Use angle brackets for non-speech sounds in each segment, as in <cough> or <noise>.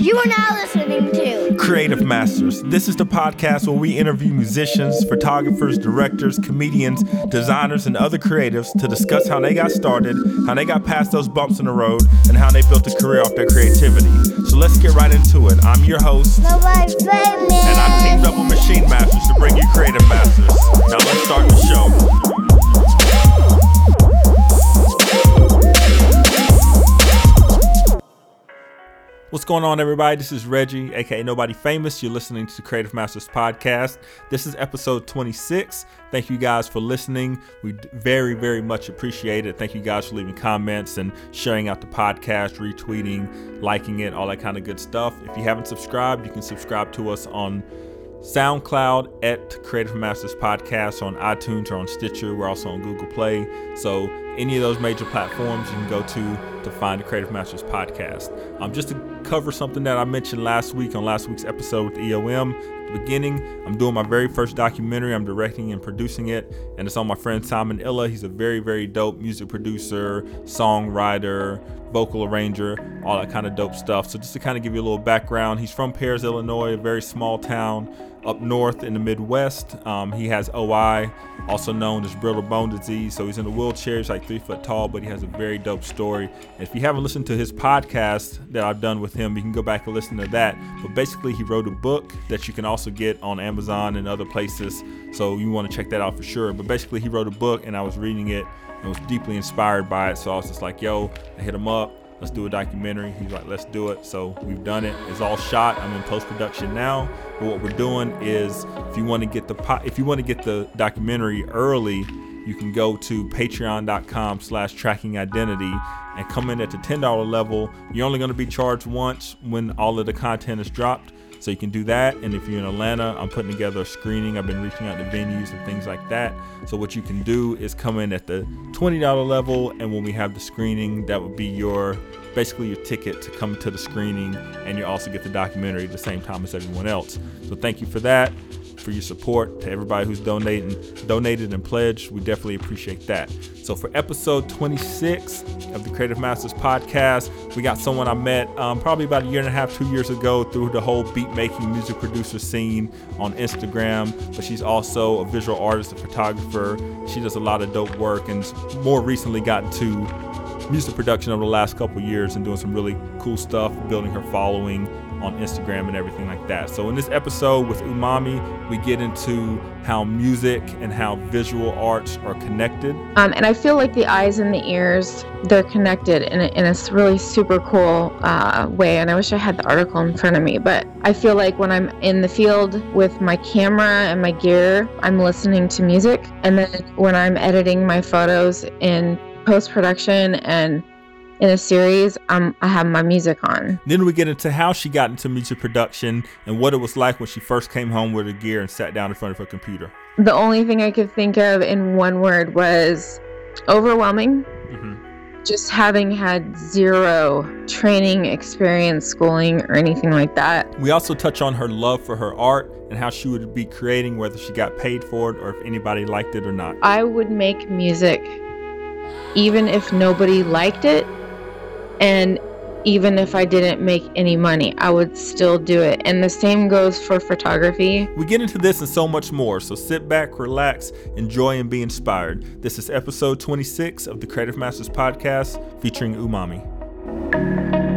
You are now listening to Creative Masters. This is the podcast where we interview musicians, photographers, directors, comedians, designers, and other creatives to discuss how they got started, how they got past those bumps in the road, and how they built a career off their creativity. So let's get right into it. I'm your host, Nobody and I'm teamed up with Maschine Masters to bring you Creative Masters. Now let's start the show. What's going on, everybody? This is Reggie, aka Nobody Famous. You're listening to the Creative Masters Podcast. This is episode 26. Thank you guys for listening. We very, very much appreciate it. Thank you guys for leaving comments and sharing out the podcast, retweeting, liking it, all that kind of good stuff. If you haven't subscribed, you can subscribe to us on SoundCloud at Creative Masters Podcast on iTunes or on Stitcher. We're also on Google Play. So any of those major platforms you can go to to find the Creative Masters Podcast. Um, just to cover something that I mentioned last week on last week's episode with EOM. The beginning, I'm doing my very first documentary. I'm directing and producing it, and it's on my friend Simon Illa. He's a very, very dope music producer, songwriter, vocal arranger, all that kind of dope stuff. So just to kind of give you a little background, he's from Paris, Illinois, a very small town up north in the Midwest. Um, he has OI, also known as brittle bone disease. So he's in a wheelchair. He's like three foot tall, but he has a very dope story. And if you haven't listened to his podcast that I've done with him, you can go back and listen to that. But basically, he wrote a book that you can also get on Amazon and other places. So you want to check that out for sure. But basically, he wrote a book, and I was reading it and was deeply inspired by it. So I was just like, yo, I hit him up. Let's do a documentary. He's like, let's do it. So we've done it. It's all shot. I'm in post production now. But what we're doing is, if you want to get the po- if you want to get the documentary early, you can go to Patreon.com/slash Tracking Identity and come in at the ten dollar level. You're only going to be charged once when all of the content is dropped. So you can do that. And if you're in Atlanta, I'm putting together a screening. I've been reaching out to venues and things like that. So what you can do is come in at the $20 level. And when we have the screening, that would be your basically your ticket to come to the screening. And you also get the documentary at the same time as everyone else. So thank you for that, for your support to everybody who's donating, donated and pledged. We definitely appreciate that. So for episode 26 of the Creative Masters podcast, we got someone I met um, probably about a year and a half, two years ago through the whole beat making music producer scene on Instagram. But she's also a visual artist, a photographer. She does a lot of dope work and more recently got into music production over the last couple years and doing some really cool stuff, building her following on Instagram and everything like that. So in this episode with Umami, we get into how music and how visual arts are connected. Um, and I feel like the eyes and the ears, they're connected in a, in a really super cool uh, way. And I wish I had the article in front of me, but I feel like when I'm in the field with my camera and my gear, I'm listening to music. And then when I'm editing my photos in post production and in a series, um, I have my music on. Then we get into how she got into music production and what it was like when she first came home with her gear and sat down in front of her computer. The only thing I could think of in one word was overwhelming. hmm just having had zero training experience schooling or anything like that We also touch on her love for her art and how she would be creating, whether she got paid for it or if anybody liked it or not. i would make music even if nobody liked it and even if i didn't make any money i would still do it and the same goes for photography We get into this and so much more, so sit back, relax, enjoy, and be inspired. This is episode 26 of the Creative Masters Podcast featuring Umami.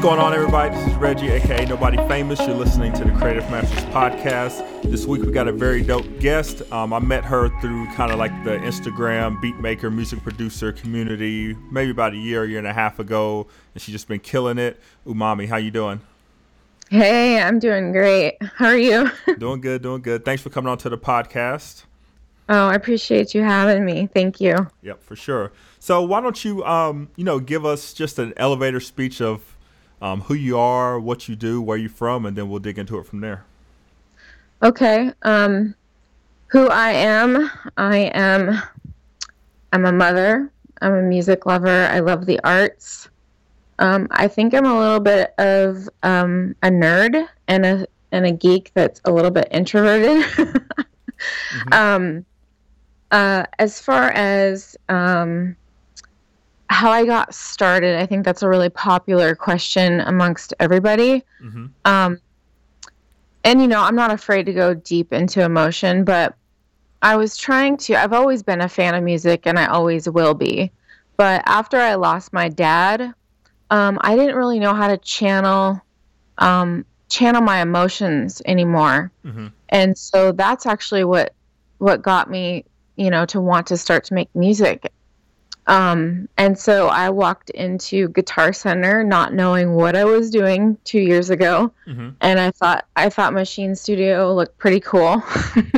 What's going on, everybody? This is Reggie, aka Nobody Famous. You're listening to the Creative Masters Podcast. This week we got a very dope guest. Um, I met her through kind of like the Instagram beat maker, music producer community, maybe about a year, year and a half ago, and she's just been killing it. Umami, how you doing? hey i'm doing great how are you <laughs> doing good, doing good. Thanks for coming on to the podcast. oh i appreciate you having me thank you Yep, for sure. So why don't you, um, you know, give us just an elevator speech of um, who you are, what you do, where you're from, and then we'll dig into it from there. Okay. Um, who I am, I am. I'm a mother. I'm a music lover. I love the arts. Um, I think I'm a little bit of um, a nerd and a and a geek that's a little bit introverted. <laughs> Um, uh, as far as um, how I got started, I think that's a really popular question amongst everybody. hmm Um, and you know, I'm not afraid to go deep into emotion, but I was trying to. I've always been a fan of music, and I always will be. But after I lost my dad, um, I didn't really know how to channel um, channel my emotions anymore, hmm and so that's actually what what got me, you know, to want to start to make music. Um, and so I walked into Guitar Center not knowing what I was doing two years ago. Hmm and I thought I thought Maschine Studio looked pretty cool,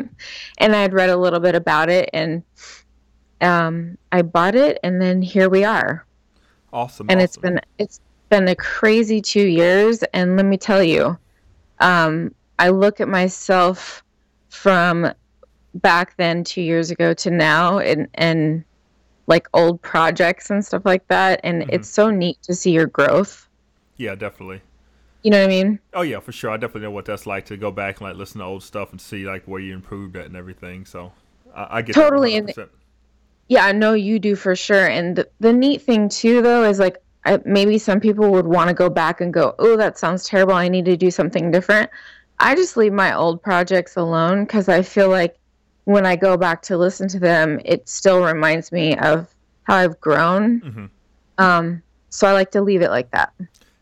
<laughs> and I had read a little bit about it, and um, I bought it, and then here we are, Awesome. and it's been it's been a crazy two years, and let me tell you, um, I look at myself from back then two years ago to now, and and like old projects and stuff like that, and Mhm. it's so neat to see your growth. yeah, definitely. You know what I mean? Oh yeah, for sure. I definitely know what that's like to go back and like listen to old stuff and see like where you improved at and everything. So I, I get Totally, That and 100%. Yeah, I know you do for sure. And the, the neat thing too, though, is like I, maybe some people would want to go back and go, "Oh, that sounds terrible. I need to do something different." I just leave my old projects alone because I feel like when I go back to listen to them, it still reminds me of how I've grown. Mhm. Um, so I like to leave it like that.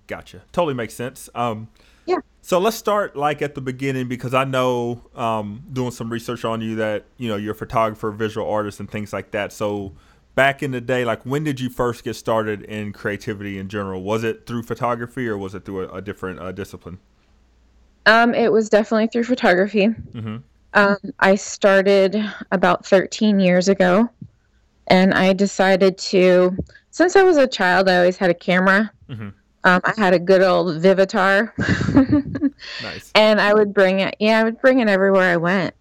Gotcha. Totally makes sense. Um, Yeah. So let's start like at the beginning because I know um, doing some research on you that you know you're a photographer, visual artist, and things like that. So back in the day, like when did you first get started in creativity in general? Was it through photography or was it through a, a different uh, discipline? Um, it was definitely through photography. hmm Um, I started about 13 years ago, and I decided to, since I was a child, I always had a camera. Mhm. Um, I had a good old Vivitar, <laughs> Nice. and I would bring it. Yeah, I would bring it everywhere I went.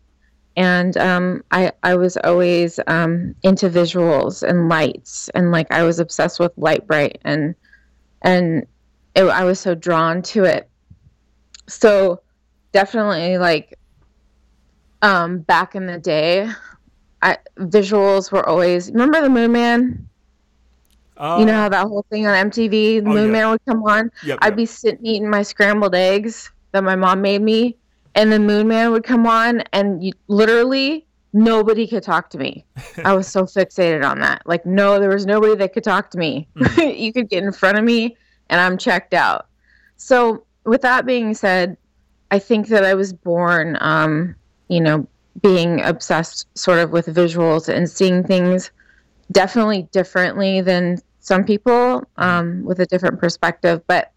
And um, I I was always um, into visuals and lights, and like I was obsessed with Lite-Brite, and and it, I was so drawn to it. So definitely like um back in the day I visuals were always remember the Moon Man? Uh, you know how that whole thing on MTV, the oh, Moon yeah. Man would come on? Yep, I'd yep. be sitting eating my scrambled eggs that my mom made me, and the Moon Man would come on, and you, literally nobody could talk to me. <laughs> I was so fixated on that. Like, no, there was nobody that could talk to me. <laughs> you could get in front of me, and I'm checked out. So, with that being said, I think that I was born, um, you know, being obsessed sort of with visuals and seeing things definitely differently than some people um, with a different perspective. But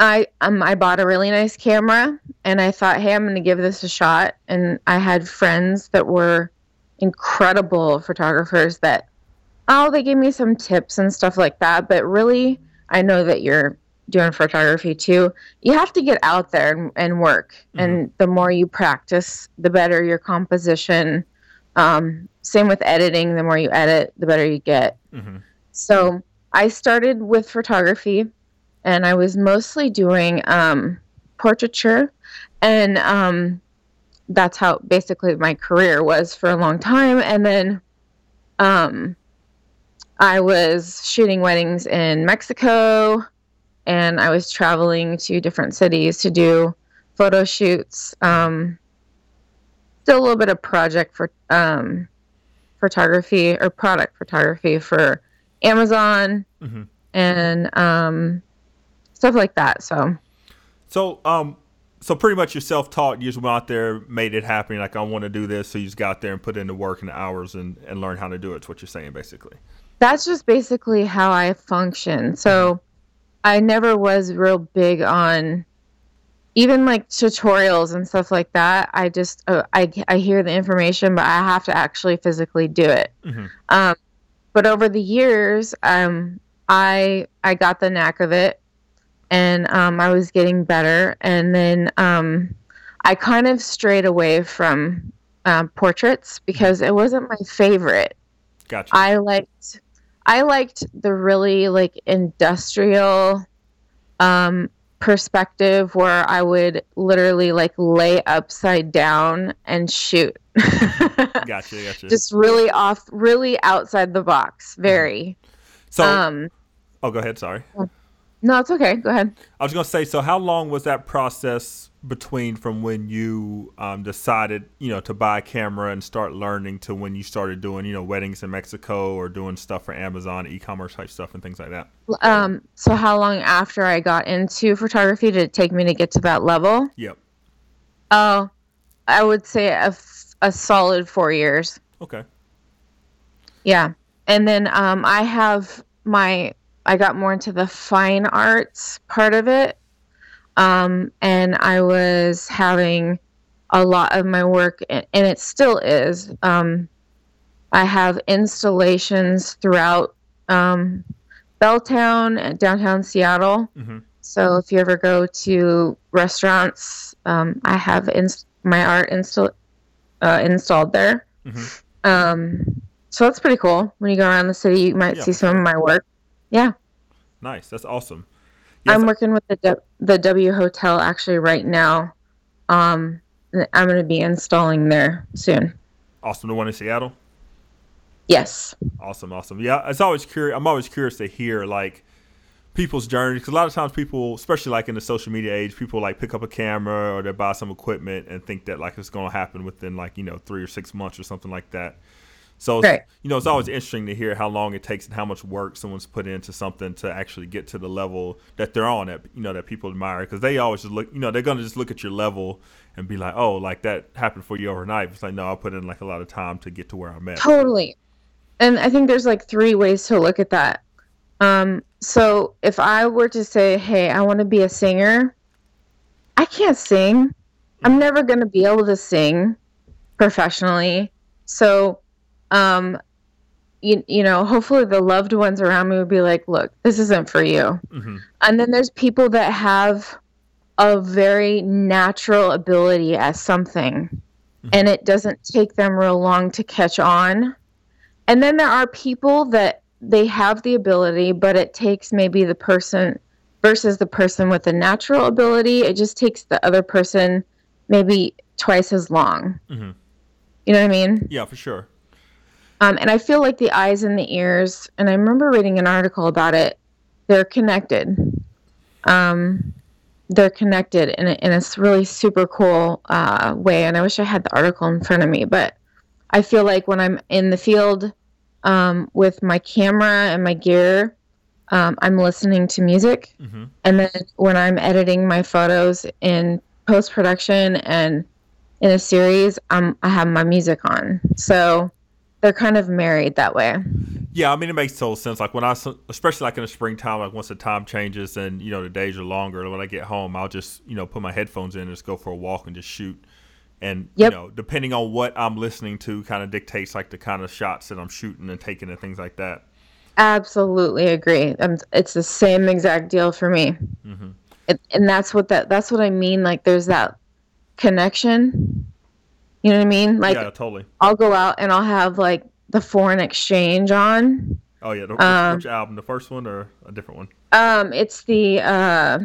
I um, I bought a really nice camera and I thought, hey, I'm going to give this a shot. And I had friends that were incredible photographers that oh, they gave me some tips and stuff like that. But really, I know that you're doing photography too. You have to get out there and, and work. And the more you practice, the better your composition. Um, same with editing. The more you edit, the better you get. hmm So I started with photography, and I was mostly doing um, portraiture, and um, that's how basically my career was for a long time. And then um, I was shooting weddings in Mexico, and I was traveling to different cities to do photo shoots. Um, still a little bit of project for um, photography or product photography for Amazon hmm and um, stuff like that. So So, um, so pretty much you're self-taught. You just went out there, made it happen. Like I want to do this, so you just got there and put in the work and the hours and and learn how to do it. It's what you're saying, basically. that's just basically how I function. So I never was real big on even like tutorials and stuff like that. I just uh, I I hear the information, but I have to actually physically do it. hmm Um, but over the years, um, I I got the knack of it, and um, I was getting better. And then um, I kind of strayed away from um, portraits because it wasn't my favorite. Gotcha. I liked I liked the really like industrial um, perspective where I would literally like lay upside down and shoot. <laughs> Gotcha, gotcha. Just really off, really outside the box. Very. so, Um, oh, go ahead. Sorry. No, it's okay. Go ahead. I was gonna say. So, how long was that process between from when you um, decided, you know, to buy a camera and start learning to when you started doing, you know, weddings in Mexico or doing stuff for Amazon, e-commerce type stuff, and things like that? Um, so how long after I got into photography did it take me to get to that level? Yep. Oh, I would say a, f- a solid four years. Okay. Yeah. And then um, I have my, I got more into the fine arts part of it. Um, and I was having a lot of my work, and it still is. Um, I have installations throughout um, Belltown, and downtown Seattle. hmm So if you ever go to restaurants, um, I have inst- my art install uh, installed there. hmm Um, so that's pretty cool. When you go around the city, you might Yeah, see some of my work. Yeah, Nice. That's awesome. Yes, I'm working with the D- the W Hotel actually right now. Um, I'm going to be installing there soon. awesome. The one in Seattle. Yes. Awesome, awesome. Yeah, it's always curious. I'm always curious to hear like people's journey because a lot of times people, especially like in the social media age, people like pick up a camera or they buy some equipment and think that like it's going to happen within like you know three or six months or something like that. So Right. you know, it's always interesting to hear how long it takes and how much work someone's put into something to actually get to the level that they're on that you know that people admire because they always just look, you know, they're gonna just look at your level and be like, oh, like that happened for you overnight. It's like no, I put in like a lot of time to get to where I'm at. Totally. And I think there's like three ways to look at that. Um, so if I were to say, hey, I want to be a singer, I can't sing. I'm never going to be able to sing professionally. So, um, you, you know, hopefully the loved ones around me would be like, look, this isn't for you. hmm And then there's people that have a very natural ability at something, and it doesn't take them real long to catch on. And then there are people that they have the ability, but it takes maybe the person versus the person with the natural ability. It just takes the other person maybe twice as long. hmm You know what I mean? Yeah, for sure. Um, and I feel like the eyes and the ears, and I remember reading an article about it, they're connected. Um, they're connected in a, in a really super cool uh, way. And I wish I had the article in front of me, but I feel like when I'm in the field um, with my camera and my gear, um, I'm listening to music. hmm And then when I'm editing my photos in post production and in a series, um, I have my music on. So they're kind of married that way. Yeah, I mean it makes total sense. Like when I, especially like in the springtime, like once the time changes and you know the days are longer. When I get home, I'll just you know put my headphones in and just go for a walk and just shoot. And Yep. you know, depending on what I'm listening to, kind of dictates like the kind of shots that I'm shooting and taking and things like that. Absolutely agree. Um, it's the same exact deal for me. hmm It, and that's what that that's what I mean. Like there's that connection. You know what I mean? Like yeah, totally. I'll go out and I'll have like the foreign exchange on. Oh yeah, the, Um, which, album? The first one or a different one? Um, it's the uh,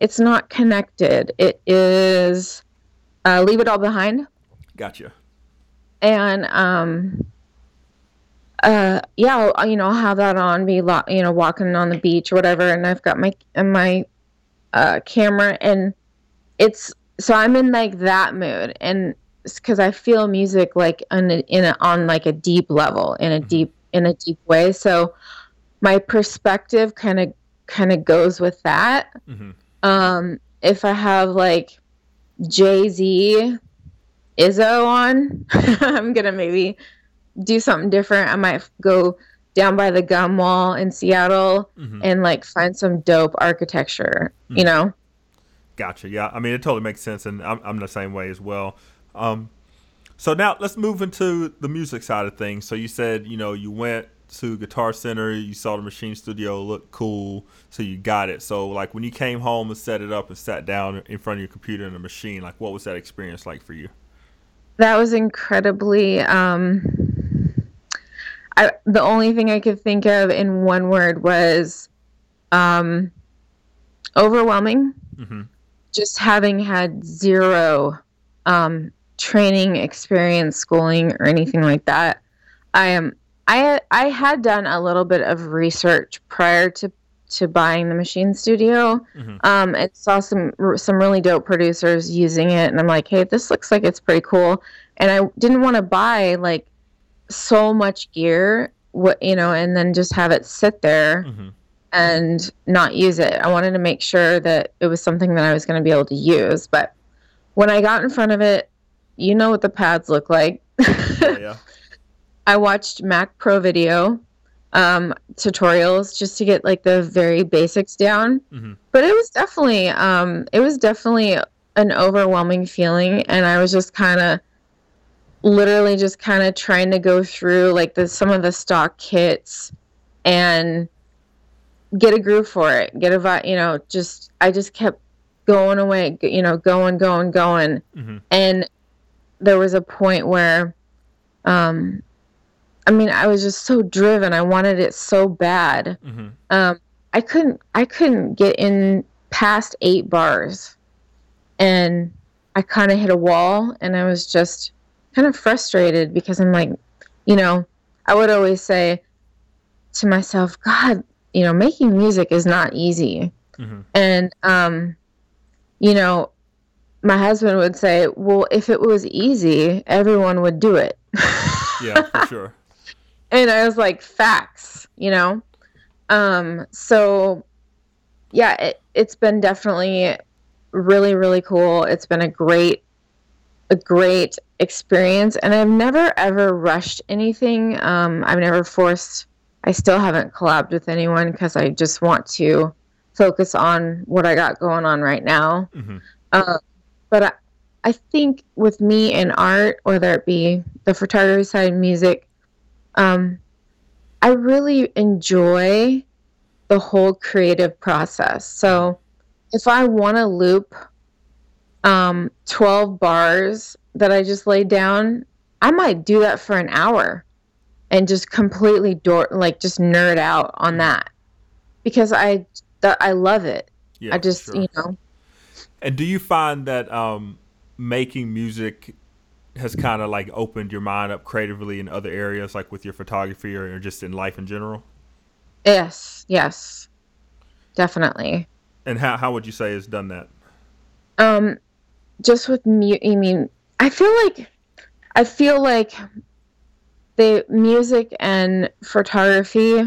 it's not connected. It is uh, leave it all behind. Gotcha. and um uh yeah I'll, you know i'll have that on be lo- you know walking on the beach or whatever and i've got my my uh camera and it's so i'm in like that mood and because i feel music like in a, in a, on like a deep level in a deep in a deep way so my perspective kind of kind of goes with that hmm um if i have like jay-z Izzo on, <laughs> I'm gonna maybe do something different. I might go down by the gum wall in Seattle hmm and like find some dope architecture, you know? Gotcha. Yeah, I mean it totally makes sense, and I'm, I'm the same way as well. Um, so now let's move into the music side of things. So you said you know you went to Guitar Center, you saw the Maschine Studio look cool, so you got it. So like when you came home and set it up and sat down in front of your computer and the machine, like what was that experience like for you? That was incredibly um I the only thing I could think of in one word was um overwhelming. Mhm. Just having had zero um, training, experience, schooling, or anything like that. I am. I I had done a little bit of research prior to to buying the Maschine Studio Mhm. um, and saw some some really dope producers using it and i'm like hey this looks like it's pretty cool and i didn't want to buy like so much gear what you know and then just have it sit there Mhm. and not use it i wanted to make sure that it was something that i was going to be able to use but when i got in front of it you know what the pads look like Yeah, <laughs> yeah. I watched MacProVideo um, tutorials just to get like the very basics down. Mhm. But it was definitely um, it was definitely an overwhelming feeling, and I was just kind of literally just kind of trying to go through like the some of the stock kits and get a groove for it, get a vi- you know just I just kept going away, you know, going, going, going Mhm. and there was a point where um i mean i was just so driven i wanted it so bad Mhm. um i couldn't i couldn't get in past eight bars and i kind of hit a wall and i was just kind of frustrated because i'm like you know i would always say to myself god you know making music is not easy Mhm. and um you know my husband would say well if it was easy everyone would do it. <laughs> Yeah, for sure. and i was like facts you know? Um so yeah it, it's been definitely really really cool. It's been a great a great experience and i've never ever rushed anything. Um i've never forced i still haven't collabed with anyone because i just want to focus on what i got going on right now. Mhm. uh, but I, I think with me in art, whether it be the photography side, music, um, I really enjoy the whole creative process. So if I want to loop um, 12 bars that I just laid down, I might do that for an hour and just completely door like just nerd out on that because I that I love it. Yeah, I just sure. you know And do you find that um, making music has kind of like opened your mind up creatively in other areas, like with your photography or, or just in life in general? yes yes definitely. And how how would you say has done that? um just with mu i mean i feel like i feel like the music and photography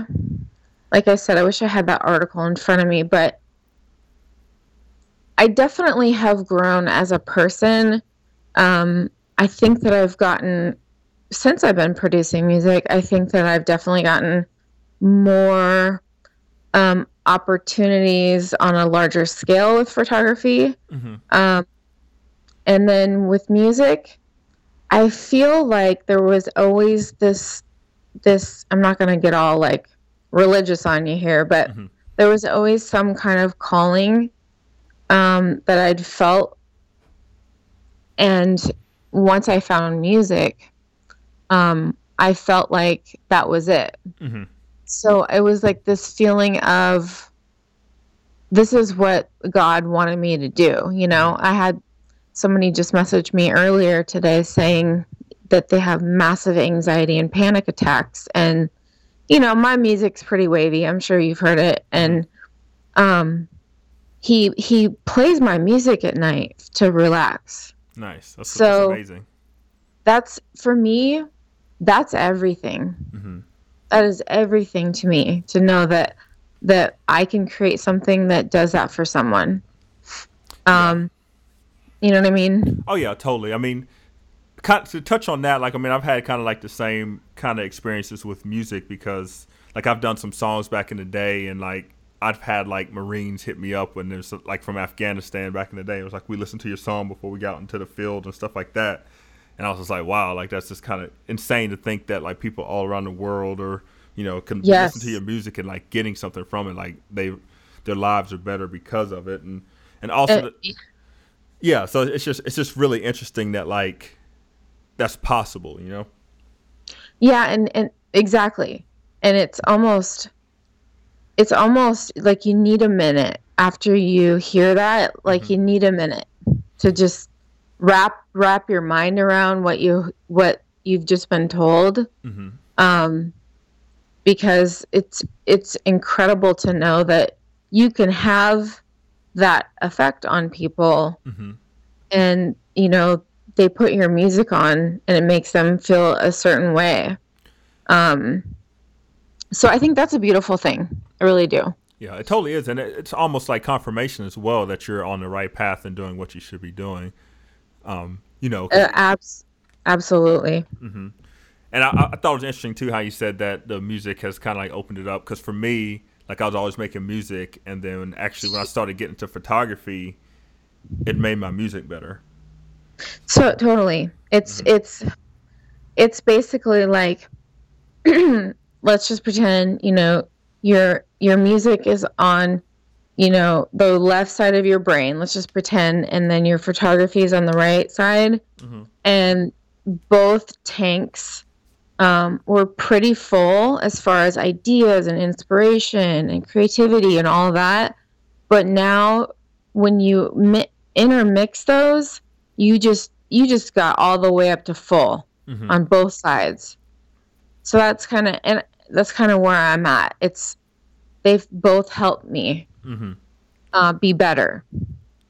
like i said i wish i had that article in front of me but i definitely have grown as a person. Um i think that i've gotten since i've been producing music i think that i've definitely gotten more um, opportunities on a larger scale with photography. Hmm um, and then with music, I feel like there was always this this I'm not gonna get all like religious on you here, but Mhm. there was always some kind of calling um, that I'd felt. And once I found music, um, I felt like that was it. Hmm so it was like this feeling of this is what God wanted me to do. You know, I had somebody just message me earlier today saying that they have massive anxiety and panic attacks. And you know, my music's pretty wavy. I'm sure you've heard it. And um he he plays my music at night to relax. Nice. That's, So- that's amazing. That's for me that's everything. hmm that is everything to me to know that that I can create something that does that for someone. Um, you know what I mean? Oh yeah, totally. I mean, to touch on that, like I mean, I've had kind of like the same kind of experiences with music because like I've done some songs back in the day, and like I've had like Marines hit me up when there's like from Afghanistan back in the day. It was like we listened to your song before we got into the field and stuff like that. And I was just like, wow, like that's just kind of insane to think that like people all around the world or you know can Yes. listen to your music and like getting something from it, like they their lives are better because of it, and and also Uh, the, yeah so it's just it's just really interesting that like that's possible you know yeah, and and exactly, and it's almost, it's almost like you need a minute after you hear that, like Mhm. you need a minute to just wrap wrap your mind around what you what you've just been told. hmm Um, because it's it's incredible to know that you can have that effect on people hmm and you know they put your music on and it makes them feel a certain way um so i think that's a beautiful thing i really do Yeah, it totally is, and it's almost like confirmation as well that you're on the right path and doing what you should be doing. Um, you know, uh, abs- absolutely hmm And I, I thought it was interesting too how you said that the music has kind of like opened it up. Because for me, like I was always making music, and then actually when I started getting to photography, it made my music better. so totally it's it's it's basically like <clears throat> let's just pretend you know your your music is on you know the left side of your brain let's just pretend and then your photography is on the right side hmm and both tanks um, were pretty full as far as ideas and inspiration and creativity and all that. But now, when you mi- intermix those, you just you just got all the way up to full hmm on both sides. So that's kind of and that's kind of where I'm at. It's they've both helped me hmm uh, be better.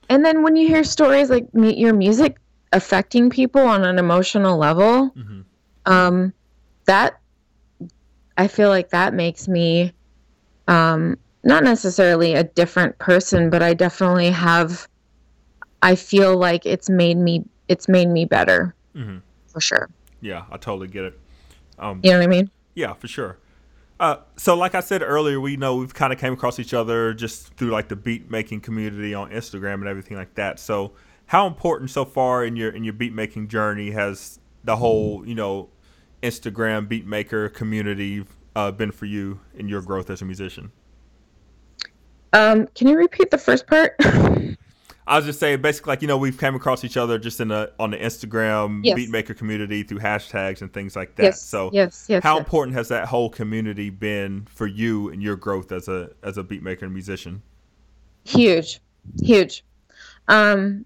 And then when you hear stories like meet your music affecting people on an emotional level, hmm um, that I feel like that makes me um, not necessarily a different person, but I definitely have. I feel like it's made me it's made me better hmm for sure. Yeah, I totally get it. Um, You know what I mean? Yeah, for sure. Uh, so, like I said earlier, we know we've kind of came across each other just through like the beat making community on Instagram and everything like that. So, how important so far in your in your beat making journey has the whole you know Instagram beat maker community uh, been for you in your growth as a musician? Um, can you repeat the first part? <laughs> I was just saying, basically, like you know, we've came across each other just in the on the Instagram Yes. beat maker community through hashtags and things like that. yes. So, yes. Yes. how yes. important has that whole community been for you and your growth as a as a beat maker and musician? huge huge um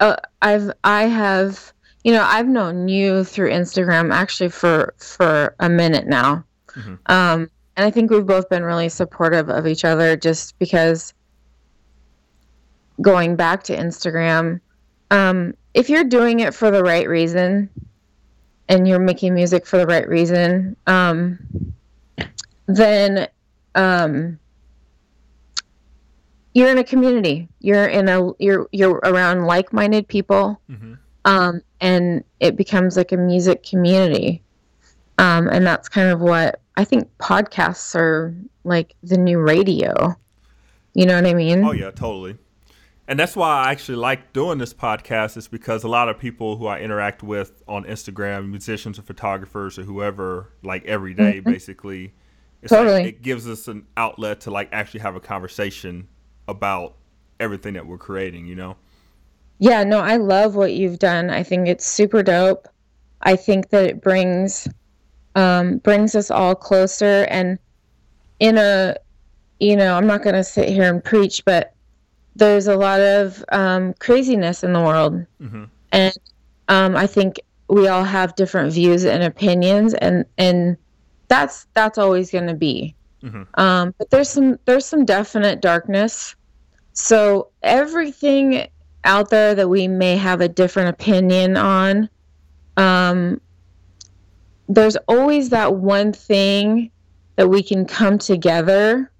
uh, i've i have you know i've known you through instagram actually for for a minute now Mhm. um and i think we've both been really supportive of each other just because going back to instagram um if you're doing it for the right reason and you're making music for the right reason um then um you're in a community you're in a you're you're around like-minded people Mm-hmm. um and it becomes like a music community um and that's kind of what i think podcasts are like the new radio you know what i mean Oh yeah, totally. And that's why I actually like doing this podcast is because a lot of people who I interact with on Instagram, musicians or photographers or whoever, like every day, basically, it's like Totally. it gives us an outlet to like actually have a conversation about everything that we're creating. You know? Yeah, no, I love what you've done. I think it's super dope. I think that it brings um, brings us all closer and in a you know, I'm not going to sit here and preach, but there's a lot of um, craziness in the world. hmm And um, I think we all have different views and opinions and and that's that's always going to be. hmm Um, but there's some there's some definite darkness. So everything out there that we may have a different opinion on, um, there's always that one thing that we can come together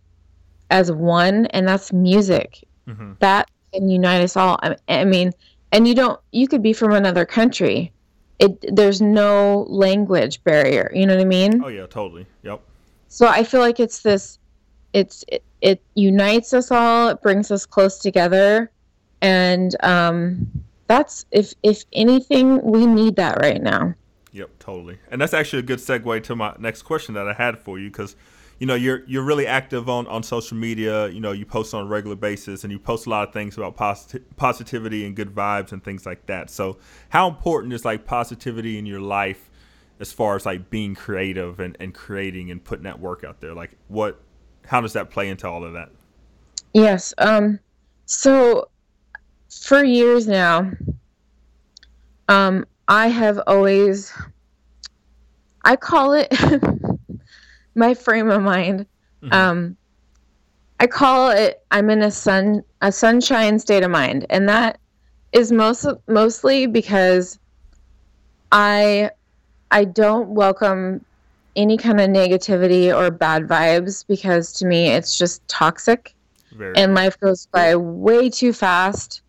as one, and that's music. Hmm That can unite us all. I, I mean, and you don't. You could be from another country. It there's no language barrier. You know what I mean? Oh yeah, totally. Yep. so i feel like it's this it's it, it unites us all it brings us close together and um that's if if anything we need that right now Yep, totally. And that's actually a good segue to my next question that I had for you because you know you're you're really active on on social media. You know, you post on a regular basis and you post a lot of things about posit- positivity and good vibes and things like that. So, how important is like positivity in your life as far as like being creative and and creating and putting that work out there? Like what how does that play into all of that? Yes. Um. So, for years now, um, I have always, I call it <laughs> my frame of mind. Mhm. Um, I call it I'm in a sun a sunshine state of mind, and that is most mostly because I I don't welcome any kind of negativity or bad vibes because to me it's just toxic Very. and life goes by way too fast.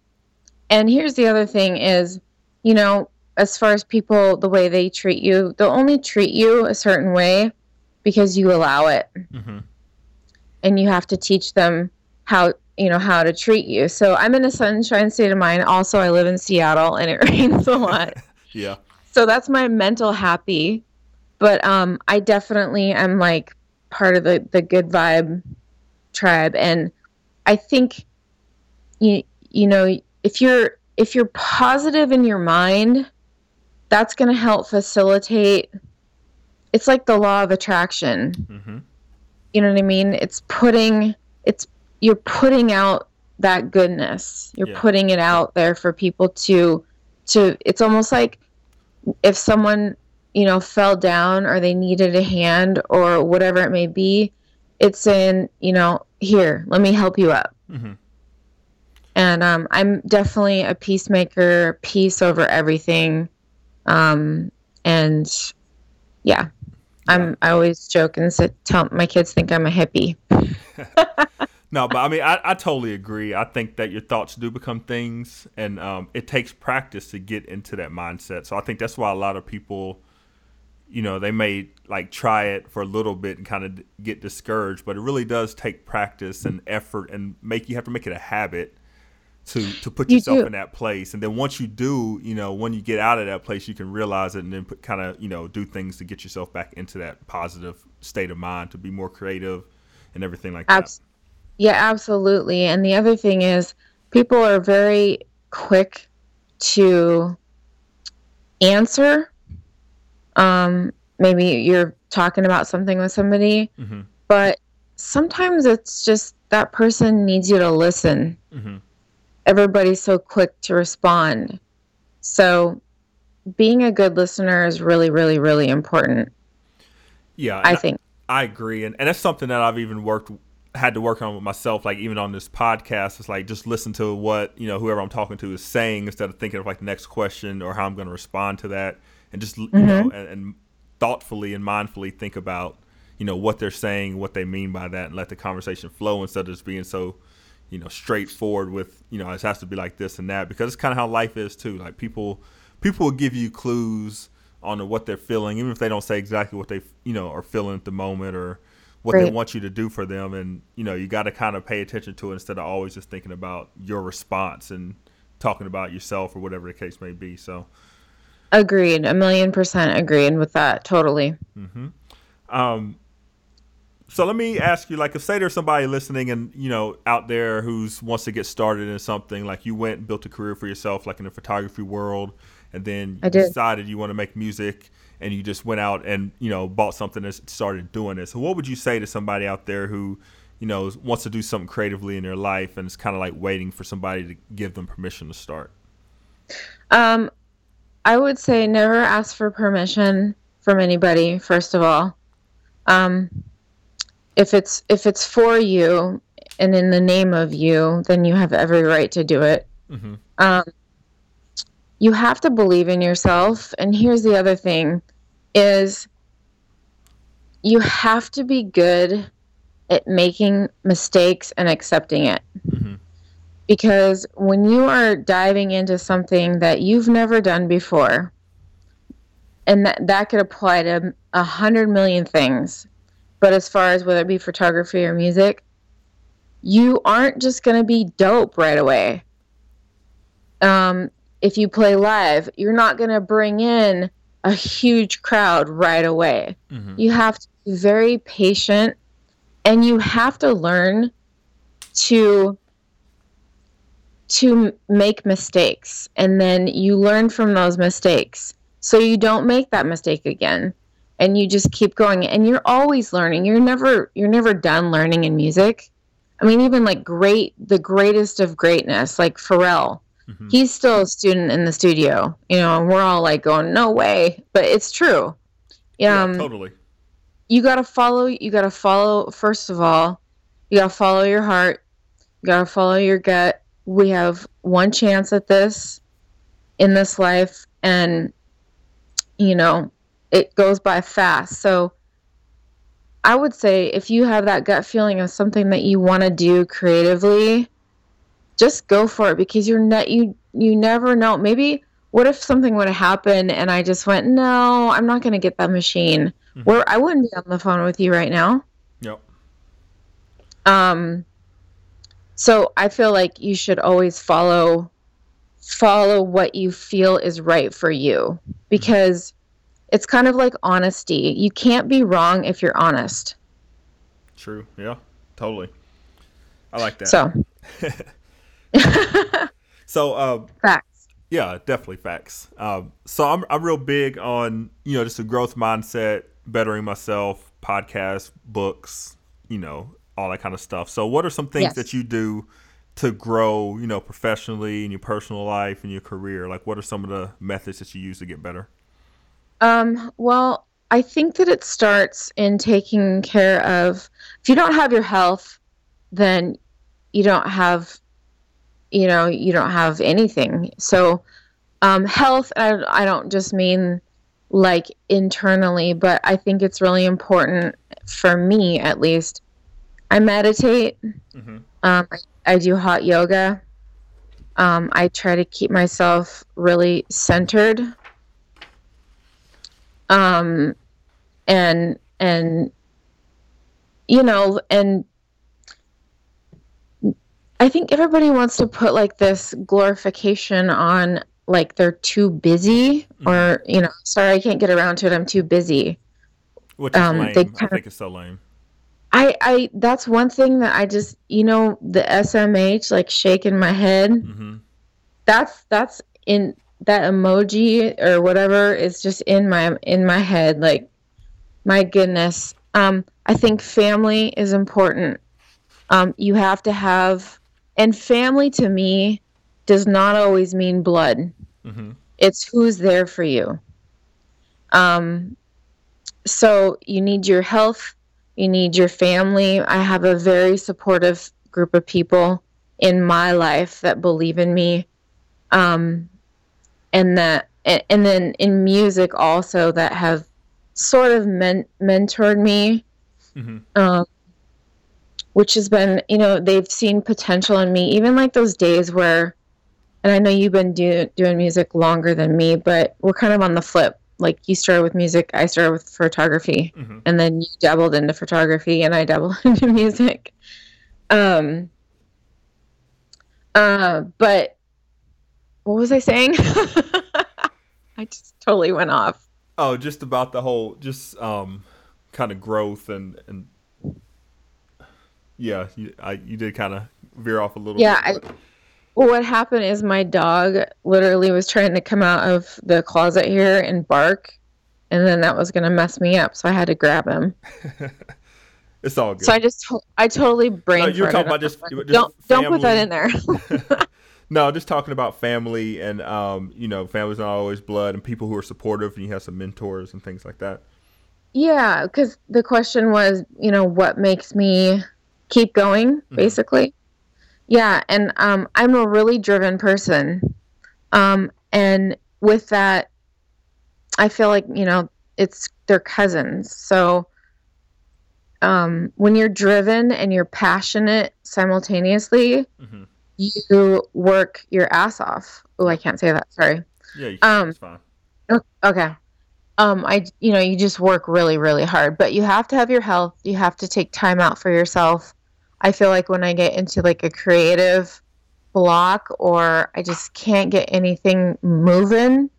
And here's the other thing is, you know, as far as people the way they treat you, they'll only treat you a certain way because you allow it Mhm. and you have to teach them how you know how to treat you. So I'm in a sunshine state of mind. Also, I live in Seattle and it <laughs> rains a lot. <laughs> Yeah. so that's my mental happy. But um I definitely am like part of the the good vibe tribe and I think you you know if you're if you're positive in your mind that's going to help facilitate it's like the law of attraction. Hmm you know what i mean? It's putting it's you're putting out that goodness. You're Yeah. putting it out there for people to to it's almost like if someone you know fell down or they needed a hand or whatever it may be it's in you know here let me help you up. Hmm and um, i'm definitely a peacemaker peace over everything. Um, and yeah i'm i always joke and sit, tell my kids think i'm a hippie <laughs> No, but I mean, I, I totally agree. I think that your thoughts do become things, and um, it takes practice to get into that mindset. So I think that's why a lot of people, you know, they may like try it for a little bit and kind of get discouraged, but it really does take practice and effort, and make you have to make it a habit to to put You yourself do. in that place. And then once you do, you know, when you get out of that place, you can realize it, and then put kind of you know do things to get yourself back into that positive state of mind to be more creative and everything like that. Yeah absolutely and the other thing is people are very quick to answer um maybe you're talking about something with somebody hmm but sometimes it's just that person needs you to listen hmm everybody's so quick to respond. So being a good listener is really really really important. Yeah, i think. I agree, and and that's something that I've even worked had to work on with myself. Like even on this podcast, it's like just listen to what you know whoever I'm talking to is saying instead of thinking of like the next question or how I'm going to respond to that, and just you know mm-hmm. and, and thoughtfully and mindfully think about you know what they're saying, what they mean by that, and let the conversation flow instead of just being so you know straightforward with you know it has to be like this and that because it's kind of how life is too. Like people people will give you clues on what they're feeling, even if they don't say exactly what they you know are feeling at the moment or what they want you to do for them. And you know you got to kind of pay attention to it instead of always just thinking about your response and talking about yourself or whatever the case may be. So. agreed a million percent agreed with that totally Um, so let me ask you, like, if say there's somebody listening and you know out there who's wants to get started in something, like you went and built a career for yourself, like in the photography world, and then you decided you want to make music, and you just went out and you know bought something and started doing it. So what would you say to somebody out there who you know wants to do something creatively in their life and is kind of like waiting for somebody to give them permission to start? Um, I would say never ask for permission from anybody. First of all, um, if it's if it's for you and in the name of you, then you have every right to do it. Mm-hmm. Um, you have to believe in yourself. And here's the other thing: is you have to be good at making mistakes and accepting it Mm-hmm. because when you are diving into something that you've never done before and that, that could apply to a hundred million things but as far as whether it be photography or music you aren't just going to be dope right away. Um, if you play live you're not going to bring in a huge crowd right away. Mm-hmm. you have to be very patient and you have to learn to to make mistakes and then you learn from those mistakes. So you don't make that mistake again and you just keep going and you're always learning you're never you're never done learning in music I mean, even like great, the greatest of greatness, like Pharrell. Mhm. He's still a student in the studio, you know, and we're all like going, no way, but it's true. yeah, Um, totally. you gotta follow. You gotta follow. First of all, you gotta follow your heart. You gotta follow your gut. We have one chance at this in this life, and you know it goes by fast. So I would say if you have that gut feeling of something that you want to do creatively, just go for it because you're not you you never know. Maybe what if something would have happened and I just went, no, I'm not going to get that machine. Mhm. Where I wouldn't be on the phone with you right now. Yep. Um, so I feel like you should always follow follow what you feel is right for you because it's kind of like honesty. You can't be wrong if you're honest. True. Yeah. Totally. I like that. So <laughs> So, uh, facts. yeah, definitely facts. Um, so I'm I'm real big on you know just a growth mindset, bettering myself, podcasts, books, you know, all that kind of stuff. So, what are some things Yes. that you do to grow, you know, professionally in your personal life and your career? Like, what are some of the methods that you use to get better? Um, well, I think that it starts in taking care of if you don't have your health, then you don't have you know, you don't have anything. So um health I, I don't just mean like internally, but I think it's really important for me at least. I meditate. Mm-hmm. Um, I, I do hot yoga. Um, I try to keep myself really centered. Um, and and you know, and I think everybody wants to put like this glorification on like they're too busy or you know, sorry, I can't get around to it. I'm too busy. Which is Um, lame. they I kinda- think it's so lame. I, I that's one thing that I just you know the SMH like shaking my head Mm-hmm. that's that's in that emoji or whatever is just in my in my head like my goodness. Um I think family is important. Um you have to have and family to me does not always mean blood. Mm-hmm. it's who's there for you. Um so you need your health you need your family. I have a very supportive group of people in my life that believe in me. Um and that and, and then in music also that have sort of men- mentored me Mm-hmm. um, which has been, you know, they've seen potential in me, even like those days where, and I know you've been do, doing music longer than me, but we're kind of on the flip. Like you started with music, I started with photography, Mhm. and then you dabbled into photography, and I dabbled <laughs> into music. Um, uh, but what was I saying? <laughs> I just totally went off. Oh, just about the whole, just um, kind of growth and and yeah, you I you did kind of veer off a little. Yeah, bit, Well, what happened is my dog literally was trying to come out of the closet here and bark, and then that was gonna mess me up, so I had to grab him. <laughs> it's all good. So I just, I totally brain. No, you were talking about just- just don't don't put that in there. <laughs> no, just talking about family and um, you know, family's not always blood, and people who are supportive, and you have some mentors and things like that. yeah, because the question was, you know, what makes me keep going, basically. Yeah, and um, I'm a really driven person, um, and with that, I feel like you know it's they're cousins. So um, when you're driven and you're passionate simultaneously, hmm you work your ass off. Oh, I can't say that. Sorry. Yeah, you Um, it's fine. Okay. Um, I, you know, you just work really, really hard, but you have to have your health. You have to take time out for yourself. I feel like when I get into like a creative block or I just can't get anything moving,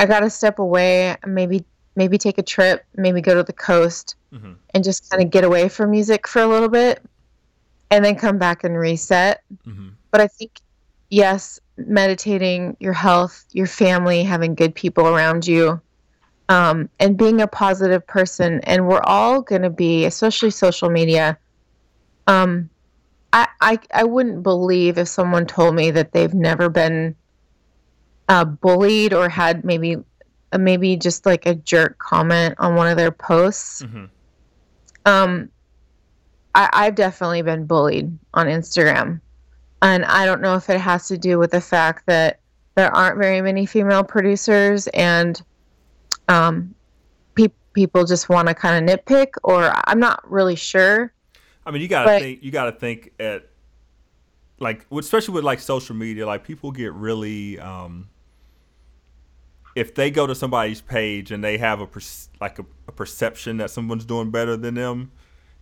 I got to step away, maybe, maybe take a trip, maybe go to the coast hmm and just kind of get away from music for a little bit and then come back and reset. hmm But I think, yes, meditating, your health, your family, having good people around you, um, and being a positive person. And we're all going to be, especially social media, um, I, I I wouldn't believe if someone told me that they've never been uh, bullied or had maybe uh, maybe just like a jerk comment on one of their posts. Mhm. Um, I, I've definitely been bullied on Instagram, and I don't know if it has to do with the fact that there aren't very many female producers and um, pe- people just want to kind of nitpick, or I'm not really sure. I mean, you gotta But- think. You gotta think at like, especially with like social media. Like, people get really. um if they go to somebody's page and they have a perc- like a, a perception that someone's doing better than them,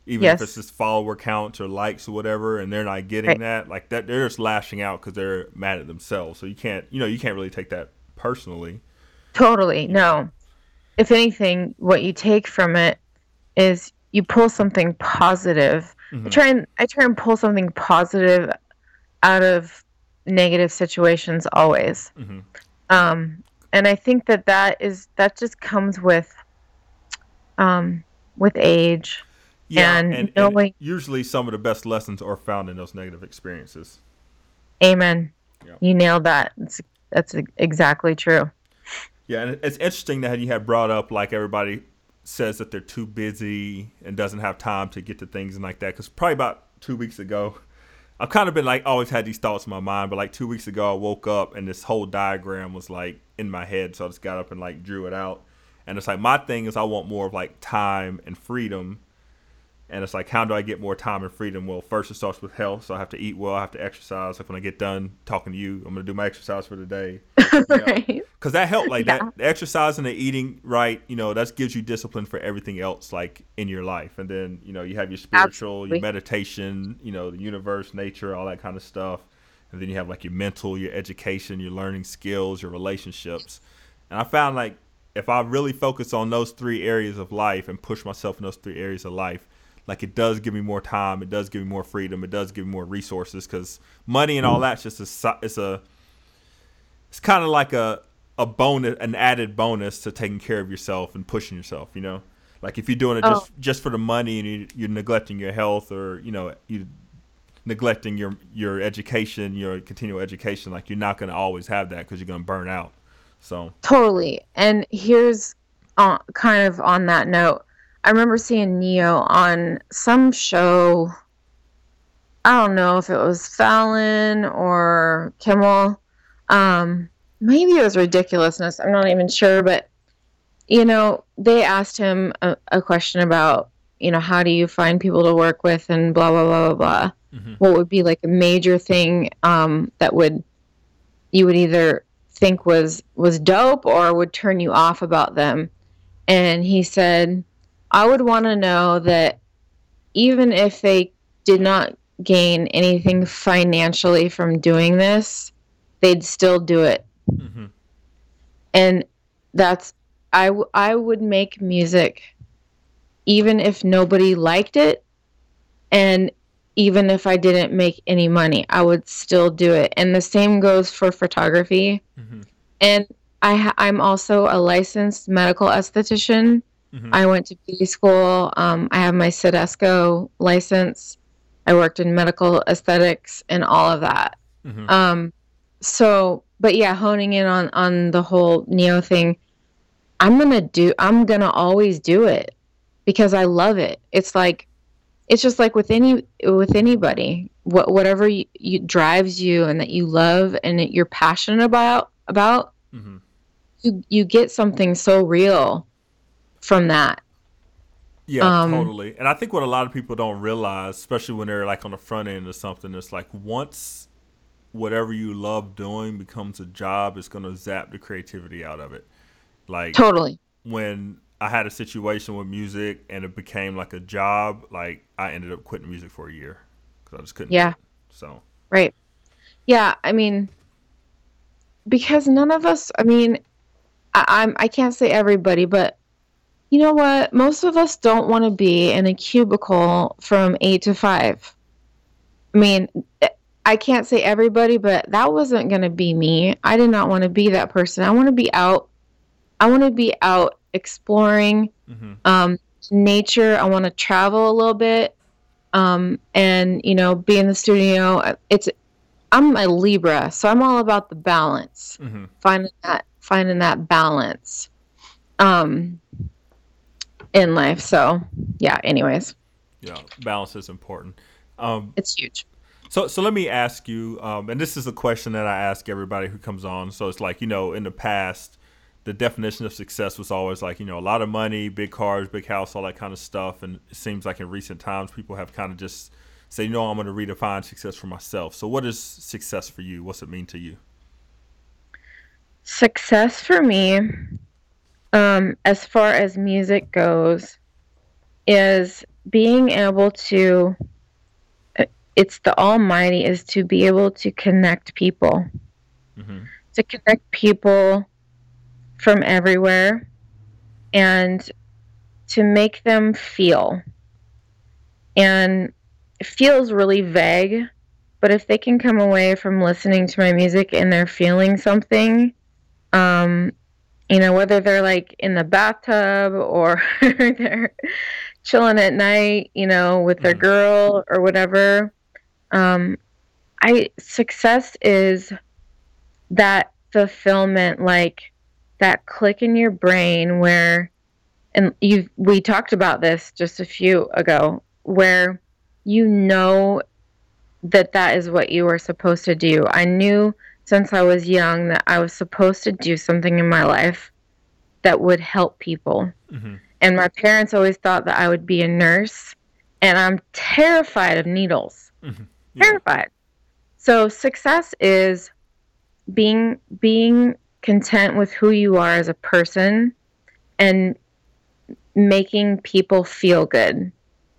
even if it's just follower counts or likes or whatever, and they're not getting Right. that, like that, they're just lashing out because they're mad at themselves. So you can't, you know, you can't really take that personally. Totally. No. If anything, what you take from it is you pull something positive. I Mhm. try and I try and pull something positive out of negative situations always. Mhm. Um, and I think that that is that just comes with um, with age. Yeah, And and, and usually some of the best lessons are found in those negative experiences. Amen. Yeah. You nailed that. It's, that's exactly true. Yeah, and it's interesting that you had brought up like everybody says that they're too busy and doesn't have time to get to things and like that. Because probably about two weeks ago, I've kind of been like always had these thoughts in my mind, but like two weeks ago, I woke up and this whole diagram was like in my head, so I just got up and like drew it out. And it's like my thing is I want more of like time and freedom. And it's like, how do I get more time and freedom? Well, first it starts with health, so I have to eat well, I have to exercise. Like when I get done talking to you, I'm gonna do my exercise for the day <laughs> right. because that helped like Yeah. that the exercise and the eating right you know that gives you discipline for everything else like in your life and then you know you have your spiritual Absolutely. your meditation you know the universe nature all that kind of stuff and then you have like your mental your education your learning skills your relationships and i found like if i really focus on those three areas of life and push myself in those three areas of life like it does give me more time it does give me more freedom it does give me more resources because money and all that's just a it's a it's kind of like a a bonus, an added bonus to taking care of yourself and pushing yourself. You know, like if you're doing it just just for the money and you, you're neglecting your health or you know you neglecting your your education, your continual education, like you're not going to always have that because you're going to burn out. So Totally. And here's uh, kind of on that note. I remember seeing Ne-Yo on some show. I don't know if it was Fallon or Kimmel. Um, maybe it was Ridiculousness. I'm not even sure. But, you know, they asked him a, a question about, you know, how do you find people to work with and blah, blah, blah, blah, blah. Mhm. What would be like a major thing um, that would, you would either think was was dope or would turn you off about them and he said i would want to know that even if they did not gain anything financially from doing this they'd still do it. Hmm and that's I, w- I would make music even if nobody liked it and even if i didn't make any money i would still do it. And the same goes for photography. Hmm and I ha- I'm also a licensed medical esthetician. Mhm. I went to beauty school. Um, I have my CIDESCO license. I worked in medical aesthetics and all of that. hmm Um, so, but yeah, honing in on on the whole Ne-Yo thing, I'm gonna do. I'm gonna always do it because I love it. It's like, it's just like with any with anybody, what whatever you, you drives you and that you love and that you're passionate about about, hmm you you get something so real from that. Yeah, Um, totally. And I think what a lot of people don't realize, especially when they're like on the front end or something, it's like once whatever you love doing becomes a job, it's gonna zap the creativity out of it. Like Totally. when I had a situation with music and it became like a job, like I ended up quitting music for a year because I just couldn't. Yeah. So Right. Yeah, I mean, because none of us. I mean, I, I'm. I can't say everybody, but you know what? Most of us don't want to be in a cubicle from eight to five. I mean, I can't say everybody, but that wasn't going to be me. I did not want to be that person. I want to be out. I want to be out exploring hmm um, nature. I want to travel a little bit. um, and you know, be in the studio. It's I'm a Libra, so I'm all about the balance, hmm finding that finding that balance, um, in life. So yeah. Anyways, Yeah, balance is important. Um, it's huge. So, so let me ask you, um, and this is a question that I ask everybody who comes on. So it's like, you know, in the past, the definition of success was always like, you know, a lot of money, big cars, big house, all that kind of stuff. And it seems like in recent times, people have kind of just say, you know, I'm going to redefine success for myself. So, what is success for you? What's it mean to you? Success for me, um, as far as music goes, is being able to. It's the Almighty is to be able to connect people, hmm to connect people from everywhere, and to make them feel. And it feels really vague, but if they can come away from listening to my music and they're feeling something, um, you know, whether they're like in the bathtub or <laughs> they're chilling at night, you know, with their Mhm. girl or whatever. Um, I success is that fulfillment, like that click in your brain where, and you we talked about this just a few ago, where you know that that is what you were supposed to do. I knew since I was young that I was supposed to do something in my life that would help people. hmm And my parents always thought that I would be a nurse, and I'm terrified of needles. hmm Yeah. Terrified. So success is being being content with who you are as a person and making people feel good.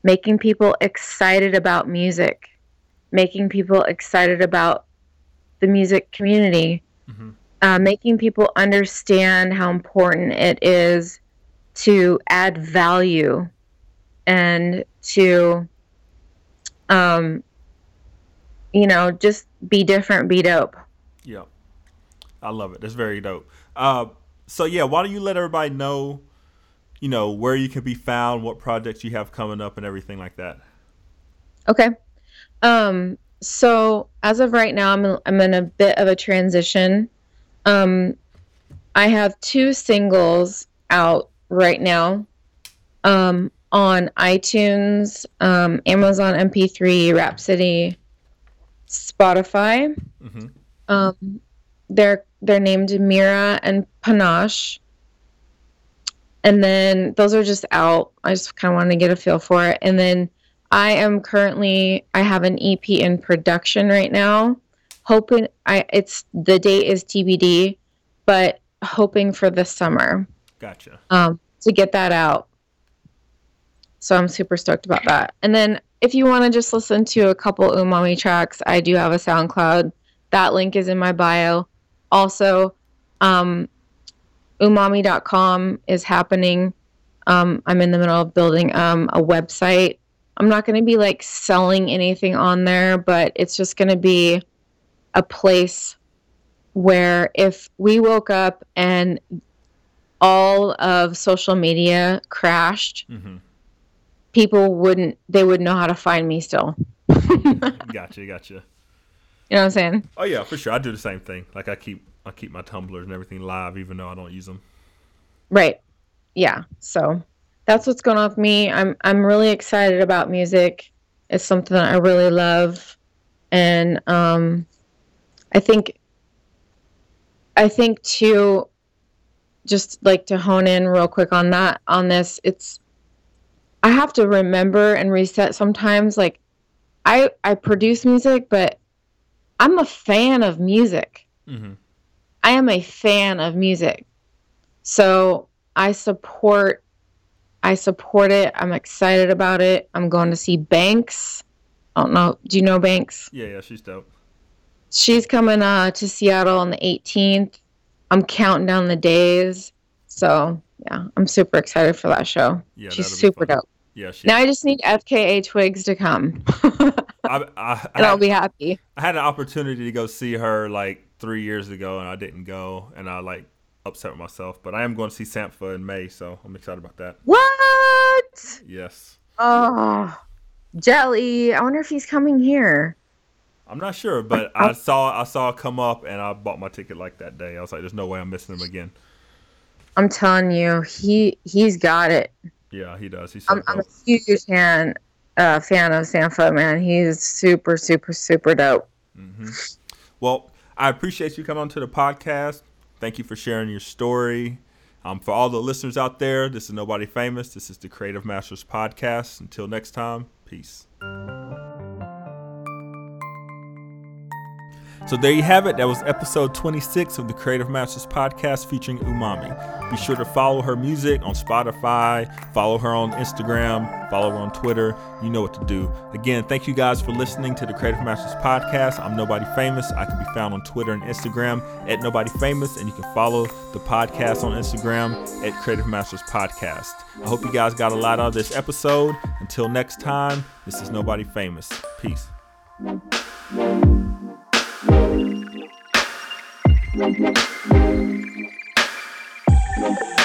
Making people excited about music. Making people excited about the music community hmm uh, making people understand how important it is to add value and to um you know just be different be dope Yeah. I love it. That's very dope. Uh, so yeah, why don't you let everybody know, you know, where you can be found, what projects you have coming up, and everything like that. okay um so as of right now i'm i'm in a bit of a transition um i have two singles out right now um on iTunes, um, Amazon MP3, Rhapsody, Spotify. hmm Um, they're they're named Mira and Panache, and then those are just out. I just kind of wanted to get a feel for it. And then I am currently I have an EP in production right now. Hoping I it's the date is TBD, but hoping for the summer Gotcha. um, to get that out. So I'm super stoked about that. And then if you want to just listen to a couple umami tracks, I do have a SoundCloud. That link is in my bio. Also, um, umami.com is happening. Um, I'm in the middle of building um, a website. I'm not going to be like selling anything on there, but it's just going to be a place where if we woke up and all of social media crashed, hmm people wouldn't they would know how to find me still. <laughs> Gotcha. Gotcha. You know what I'm saying? Oh yeah, for sure. I do the same thing. Like I keep I keep my Tumblrs and everything live, even though I don't use them. Right. Yeah. So that's what's going on with me. I'm I'm really excited about music. It's something that I really love. And um I think I think too just like to hone in real quick on that on this, it's I have to remember and reset sometimes like I I produce music, but I'm a fan of music. hmm I am a fan of music. So I support I support it. I'm excited about it. I'm going to see Banks. I don't know. Do you know Banks? Yeah, yeah, she's dope. She's coming uh, to Seattle on the 18th. I'm counting down the days. So yeah, I'm super excited for that show. Yeah, She's super dope. Yeah, she. Now I just need FKA Twigs to come, and <laughs> I, I, I, I'll be happy. I had an opportunity to go see her like three years ago, and I didn't go, and I like upset with myself. But I am going to see Sampha in May, so I'm excited about that. What? Yes. Oh, Jelly. I wonder if he's coming here. I'm not sure, but I saw I saw it come up and I bought my ticket like that day. I was like, "There's no way I'm missing him again." I'm telling you, he he's got it. Yeah, he does. He's so I'm, I'm a huge fan uh, fan of Sampha, man. He's super, super, super dope. Well, I appreciate you coming on to the podcast. Thank you for sharing your story. Um, for all the listeners out there, this is Nobody Famous. This is the Creative Masters Podcast. Until next time, peace. So there you have it. That was episode 26 of the Creative Masters Podcast featuring Umami. Be sure to follow her music on Spotify, follow her on Instagram, follow her on Twitter. You know what to do. Again, thank you guys for listening to the Creative Masters Podcast. I'm Nobody Famous. I can be found on Twitter and Instagram at Nobody Famous, and you can follow the podcast on Instagram at Creative Masters Podcast. I hope you guys got a lot out of this episode. Until next time, this is Nobody Famous. Peace. Thank you.